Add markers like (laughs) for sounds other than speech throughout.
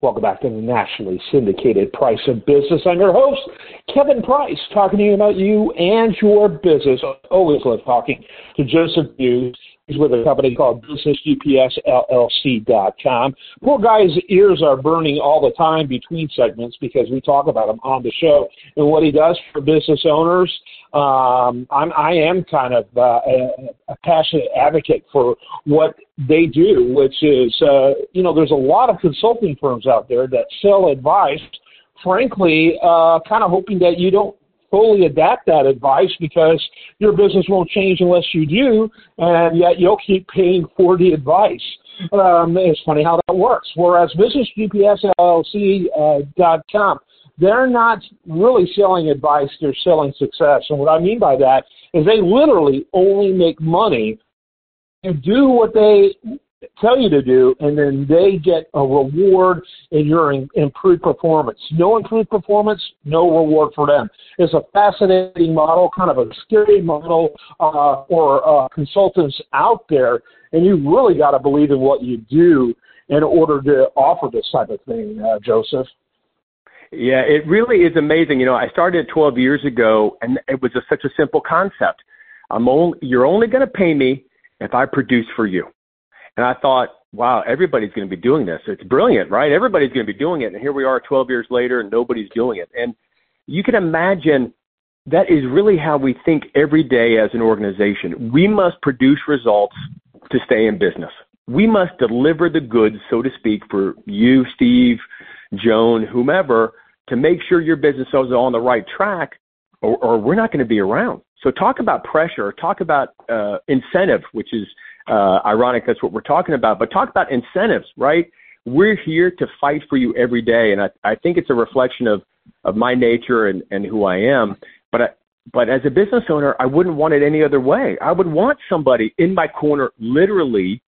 Welcome back to the nationally syndicated Price of Business. I'm your host, Kevin Price, talking to you about you and your business. I always love talking to Joseph Meuse. He's with a company called BusinessGPSLLC.com. Poor guy's ears are burning all the time between segments because we talk about him on the show and what he does for business owners. Um, I'm, I am kind of uh, a, a passionate advocate for what they do, which is, uh, you know, there's a lot of consulting firms out there that sell advice, frankly, uh, kind of hoping that you don't fully adapt that advice because your business won't change unless you do, and yet you'll keep paying for the advice. Um, it's funny how that works. Whereas BusinessGPSLLC.com, uh, they're not really selling advice, they're selling success. And what I mean by that is they literally only make money and do what they tell you to do, and then they get a reward in your in, improved performance. No improved performance, no reward for them. It's a fascinating model, kind of a scary model uh, for uh, consultants out there, and you really got to believe in what you do in order to offer this type of thing, uh, Joseph. Yeah, it really is amazing. You know, I started 12 years ago, and it was a, such a simple concept. I'm only, you're only going to pay me if I produce for you. And I thought, wow, everybody's going to be doing this. It's brilliant, right? Everybody's going to be doing it. And here we are 12 years later and nobody's doing it. And you can imagine that is really how we think every day as an organization. We must produce results to stay in business. We must deliver the goods, so to speak, for you, Steve, Joan, whomever, to make sure your business is on the right track, or, or we're not going to be around. So talk about pressure, talk about uh, incentive, which is uh, ironic. That's what we're talking about. But talk about incentives, right? We're here to fight for you every day, and I, I think it's a reflection of of my nature and, and who I am. But I, but as a business owner, I wouldn't want it any other way. I would want somebody in my corner, literally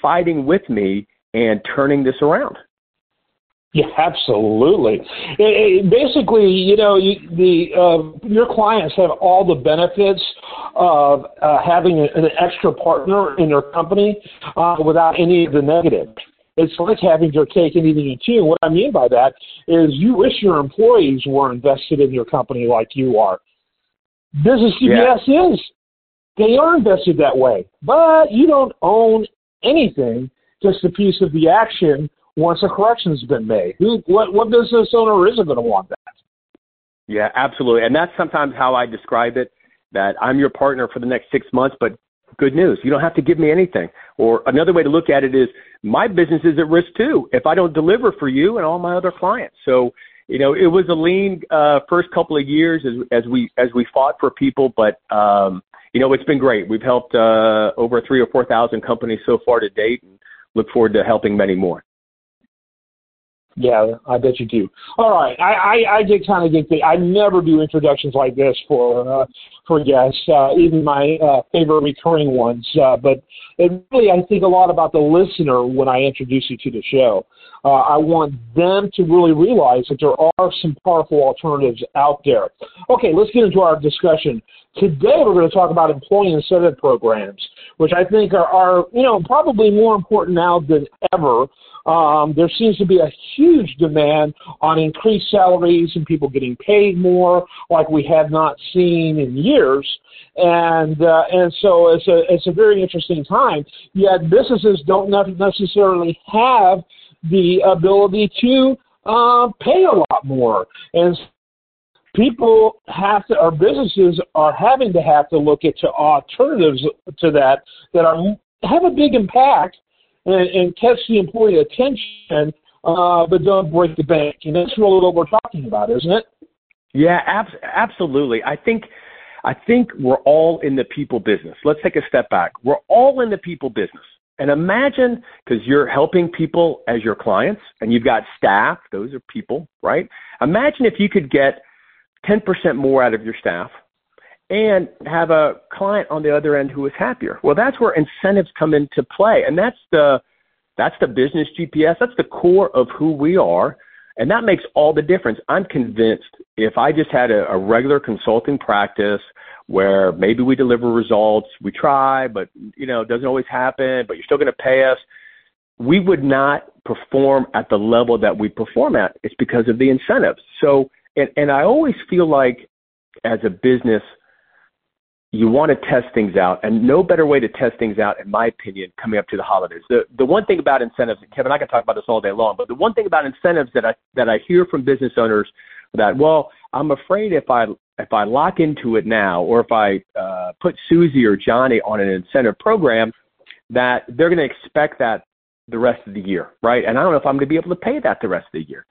fighting with me and turning this around. Yeah, absolutely. It, it, basically, you know, you, the uh, your clients have all the benefits of uh, having an extra partner in their company uh, without any of the negatives. It's like having your cake and eating it too. What I mean by that is you wish your employees were invested in your company like you are. Business GPS yeah. is. They are invested that way, but you don't own anything, just a piece of the action once a correction's been made. Who, what, what business owner isn't going to want that? Yeah, absolutely. And that's sometimes how I describe it that I'm your partner for the next six months, but good news. You don't have to give me anything. Or another way to look at it is my business is at risk too if I don't deliver for you and all my other clients. So, you know, it was a lean uh, first couple of years as, as we as we fought for people, but um, you know, it's been great. We've helped uh, over three or four thousand companies so far to date, and look forward to helping many more. Yeah, I bet you do. All right, I I, I did kind of get the. I never do introductions like this for uh, for guests, uh, even my uh, favorite recurring ones. Uh, but it really, I think a lot about the listener when I introduce you to the show. Uh, I want them to really realize that there are some powerful alternatives out there. Okay, let's get into our discussion. Today we're going to talk about employee incentive programs, which I think are, are you know probably more important now than ever um, there seems to be a huge demand on increased salaries and people getting paid more, like we have not seen in years. And uh, and so it's a it's a very interesting time. Yet businesses don't necessarily have the ability to uh, pay a lot more, and people have to, or businesses are having to have to look into alternatives to that that are have a big impact and, and catch the employee attention, uh, but don't break the bank. And that's really what we're talking about, isn't it? Yeah, ab- absolutely. I think I think we're all in the people business. Let's take a step back. We're all in the people business. And imagine, because you're helping people as your clients and you've got staff, those are people, right? Imagine if you could get 10% more out of your staff and have a client on the other end who is happier. Well, that's where incentives come into play, and that's the that's the business GPS. That's the core of who we are, and that makes all the difference. I'm convinced if I just had a, a regular consulting practice where maybe we deliver results, we try, but you know, it doesn't always happen, but you're still going to pay us. We would not perform at the level that we perform at, it's because of the incentives. So, and, and I always feel like as a business, you want to test things out, and no better way to test things out, in my opinion, coming up to the holidays. The the one thing about incentives, Kevin, I can talk about this all day long, but the one thing about incentives that I that I hear from business owners that well, I'm afraid if I if I lock into it now, or if I uh, put Susie or Johnny on an incentive program, that they're going to expect that the rest of the year, right? And I don't know if I'm going to be able to pay that the rest of the year.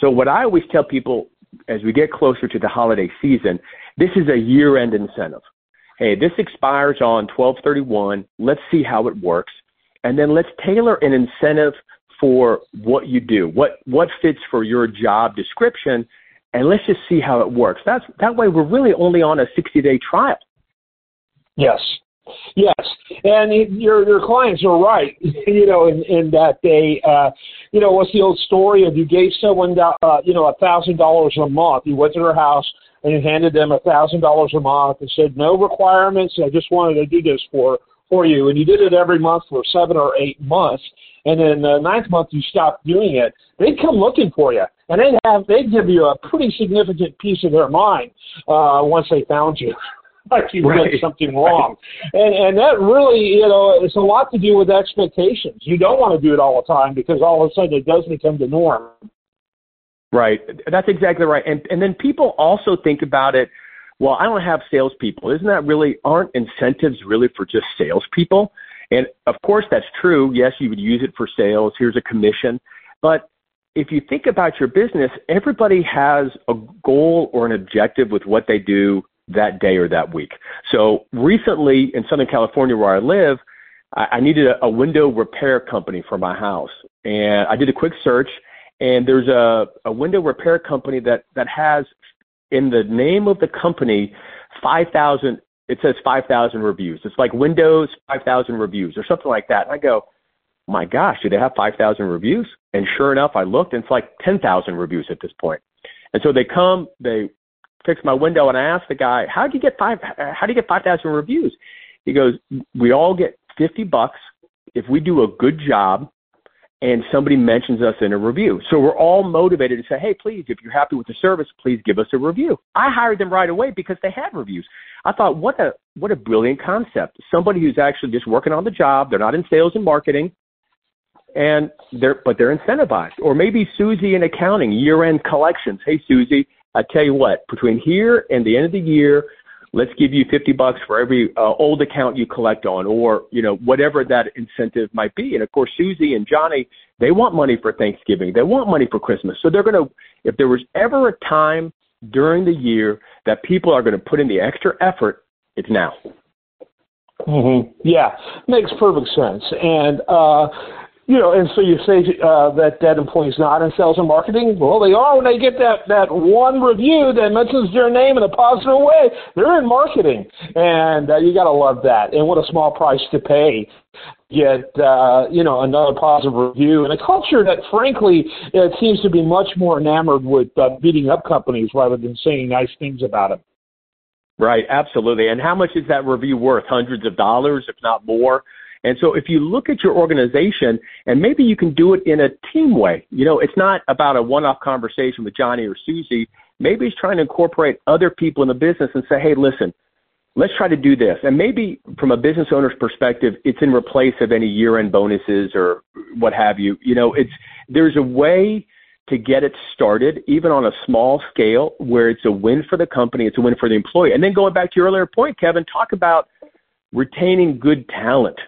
So what I always tell people as we get closer to the holiday season, this is a year-end incentive hey, this expires on 1231. Let's see how it works. And then let's tailor an incentive for what you do, what, what fits for your job description, and let's just see how it works. That's, that way we're really only on a 60 day trial. Yes. Yes, and your your clients are right. (laughs) You know, in, in that they, uh, you know, what's the old story of you gave someone, uh, you know, a thousand dollars a month. You went to their house, and you handed them a thousand dollars a month and said no requirements. I just wanted to do this for for you, and you did it every month for seven or eight months. And then the ninth month you stopped doing it, they'd come looking for you, and they'd have they'd give you a pretty significant piece of their mind uh, once they found you. (laughs) like you right. did something wrong, right. and and that really you know it's a lot to do with expectations. You don't want to do it all the time because all of a sudden it does become the norm. Right. That's exactly right. And and then people also think about it. Well, I don't have salespeople. Isn't that really? Aren't incentives really for just salespeople? And of course, that's true. Yes, you would use it for sales. Here's a commission. But if you think about your business, everybody has a goal or an objective with what they do that day or that week. So recently in Southern California, where I live, I, I needed a, a window repair company for my house, and I did a quick search and there's a, a window repair company that, that has in the name of the company 5,000, it says 5,000 reviews. It's like Windows 5,000 reviews or something like that. And I go, my gosh, do they have 5,000 reviews? And sure enough, I looked and it's like 10,000 reviews at this point. And so they come, they fix my window, and I ask the guy, how do you get five? How do you get 5,000 reviews? He goes, we all get 50 bucks if we do a good job and somebody mentions us in a review. So we're all motivated to say, hey, please, if you're happy with the service, please give us a review. I hired them right away because they had reviews. I thought, what a what a brilliant concept. Somebody who's actually just working on the job, they're not in sales and marketing, and they're but they're incentivized. Or maybe Susie in accounting, year end collections. Hey Susie, I tell you what, between here and the end of the year, let's give you 50 bucks for every uh, old account you collect on or you know whatever that incentive might be. And of course susie and johnny they want money for thanksgiving. They want money for christmas. So they're going to if there was ever a time during the year that people are going to put in the extra effort it's now. Mm-hmm. yeah. Makes perfect sense. And uh you know, and so you say uh, that that employee's not in sales and marketing. Well, they are when they get that that one review that mentions their name in a positive way. They're in marketing, and uh, you got to love that. And what a small price to pay get uh, you know another positive review and a culture that frankly it seems to be much more enamored with uh, beating up companies rather than saying nice things about them. Right, absolutely. And how much is that review worth? Hundreds of dollars, if not more. And so if you look at your organization and maybe you can do it in a team way, you know, it's not about a one off conversation with Johnny or Susie. Maybe it's trying to incorporate other people in the business and say, hey, listen, let's try to do this. And maybe from a business owner's perspective, it's in replace of any year end bonuses or what have you. You know, it's there's a way to get it started, even on a small scale, where it's a win for the company, it's a win for the employee. And then going back to your earlier point, Kevin, talk about retaining good talent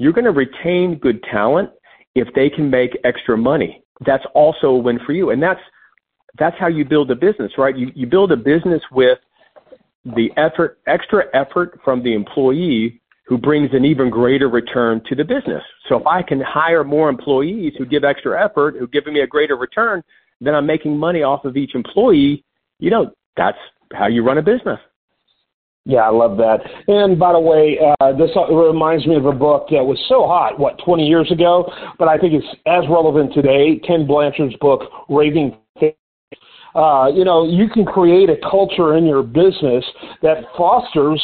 you're going to retain good talent if they can make extra money. That's also a win for you. And that's that's how you build a business, right? You you build a business with the effort, extra effort from the employee who brings an even greater return to the business. So if I can hire more employees who give extra effort, who give me a greater return, then I'm making money off of each employee. You know, that's how you run a business. Yeah, I love that. And by the way, uh, this reminds me of a book that was so hot, what, 20 years ago, but I think it's as relevant today. Ken Blanchard's book, Raving uh, you know, you can create a culture in your business that fosters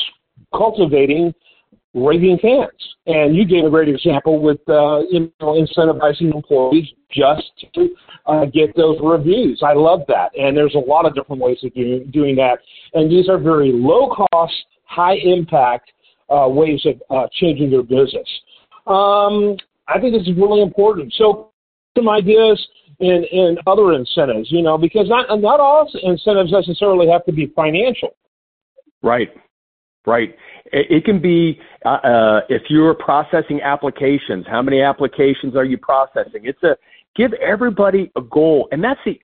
cultivating raving fans. And you gave a great example with uh, you know incentivizing employees just to uh, get those reviews. I love that. And there's a lot of different ways of do, doing that. And these are very low cost, high impact uh, ways of uh, changing your business. Um, I think this is really important. So, some ideas in, in other incentives, you know, because not not all incentives necessarily have to be financial. Right, right. It, can be uh, uh, if you're processing applications. How many applications are you processing? It's a give everybody a goal, and that's the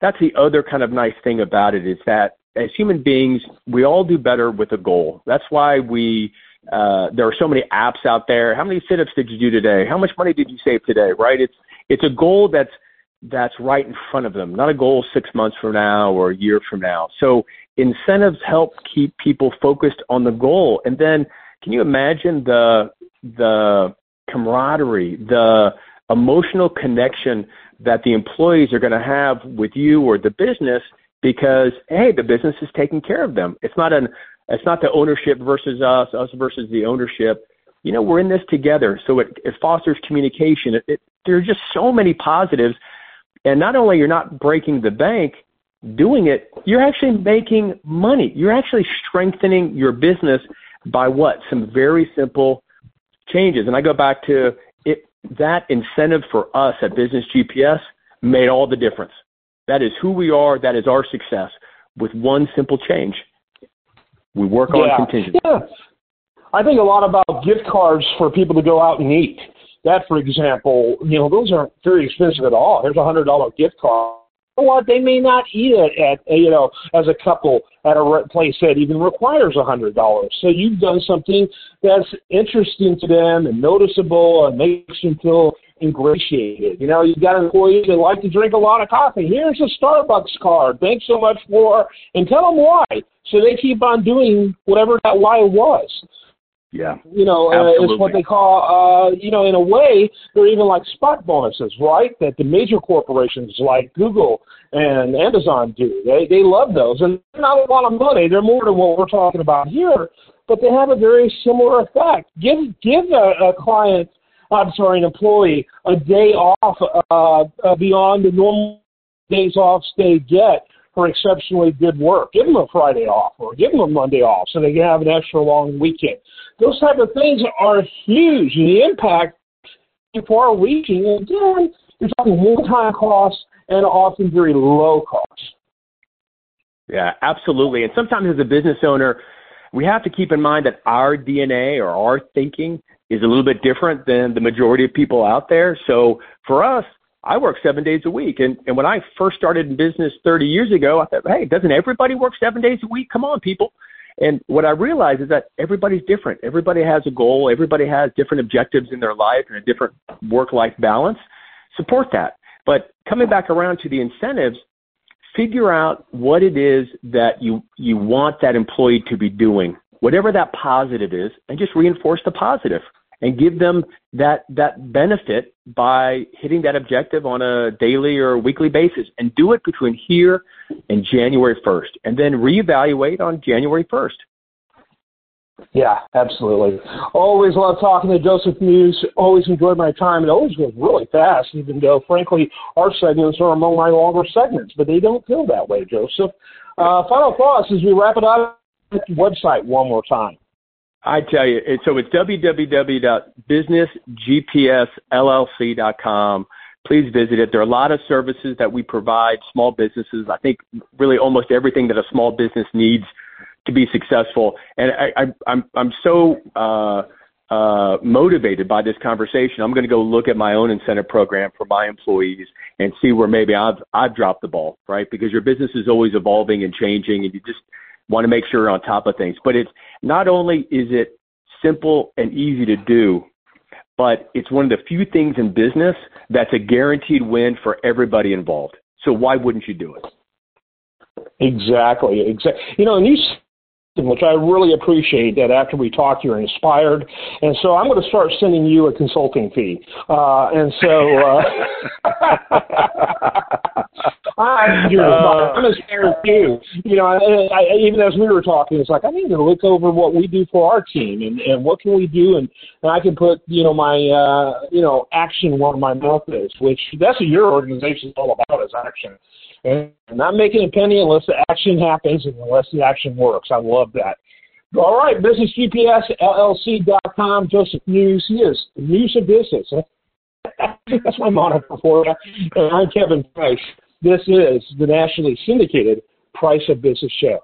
that's the other kind of nice thing about it is that as human beings, we all do better with a goal. That's why we uh, there are so many apps out there. How many sit-ups did you do today? How much money did you save today? Right? It's it's a goal that's that's right in front of them, not a goal six months from now or a year from now. So incentives help keep people focused on the goal. And then can you imagine the the camaraderie, the emotional connection that the employees are going to have with you or the business because hey, the business is taking care of them. It's not an it's not the ownership versus us, us versus the ownership. You know, we're in this together, so it, it fosters communication. It, it, there are just so many positives, and not only you're not breaking the bank doing it, you're actually making money. You're actually strengthening your business by what? Some very simple changes. And I go back to it that incentive for us at Business GPS made all the difference. That is who we are, that is our success with one simple change. We work yeah. on contingency. Yeah. I think a lot about gift cards for people to go out and eat. That, for example, you know, those aren't very expensive at all. Here's a hundred dollar gift card what? They may not eat it at uh, you know as a couple at a place that even requires a hundred dollars. So you've done something that's interesting to them and noticeable and makes them feel ingratiated. You know, you've got employees that like to drink a lot of coffee. Here's a Starbucks card. Thanks so much for, and tell them why. So they keep on doing whatever that why was. Yeah. You know, uh, it's what they call, uh, you know, in a way, they're even like spot bonuses, right? That the major corporations like Google and Amazon do. They they love those, and they're not a lot of money. They're more than what we're talking about here, but they have a very similar effect. Give give a, a client, I'm sorry, an employee, a day off uh, uh, beyond the normal days off they get for exceptionally good work. Give them a Friday off or give them a Monday off so they can have an extra long weekend. Those type of things are huge, and the impact is far reaching. And again, you're talking one-time costs and often very low costs. Yeah, absolutely. And sometimes as a business owner, we have to keep in mind that our DNA or our thinking is a little bit different than the majority of people out there. So for us, I work seven days a week. And, and when I first started in business 30 years ago, I thought, hey, doesn't everybody work seven days a week? Come on, people. And what I realize is that everybody's different. Everybody has a goal. Everybody has different objectives in their life and a different work life balance. Support that. But coming back around to the incentives, figure out what it is that you, you want that employee to be doing, whatever that positive is, and just reinforce the positive and give them that that benefit by hitting that objective on a daily or weekly basis and do it between here and January 1st and then reevaluate on January 1st. Yeah, absolutely. Always love talking to Joseph Meuse. Always enjoyed my time. It always goes really fast, even though, frankly, our segments are among my longer segments, but they don't feel that way, Joseph. Uh, final thoughts as we wrap it up. Website one more time. I tell you, so it's www.businessgpsllc.com. Please visit it. There are a lot of services that we provide small businesses. I think really almost everything that a small business needs to be successful. And I, I, I'm I'm so uh, uh, motivated by this conversation. I'm going to go look at my own incentive program for my employees and see where maybe I've I've dropped the ball, right? Because your business is always evolving and changing, and you just want to make sure you're on top of things. But it's not only is it simple and easy to do, but it's one of the few things in business that's a guaranteed win for everybody involved. So why wouldn't you do it? Exactly. Exactly. You know, and you which I really appreciate that after we talk, you're inspired. And so I'm going to start sending you a consulting fee. Uh, and so uh, (laughs) I (laughs) I'm uh, inspired too. You know, I, I, even as we were talking, it's like I need to look over what we do for our team and and what can we do, and, and I can put you know my uh, you know action where my mouth is, which that's what your organization is all about is action. And I'm not making a penny unless the action happens and unless the action works. I love that. All right, businessgpsllc.com. Joseph Meuse. He is news of business. (laughs) That's my moniker for you. And I'm Kevin Price. This is the nationally syndicated Price of Business Show.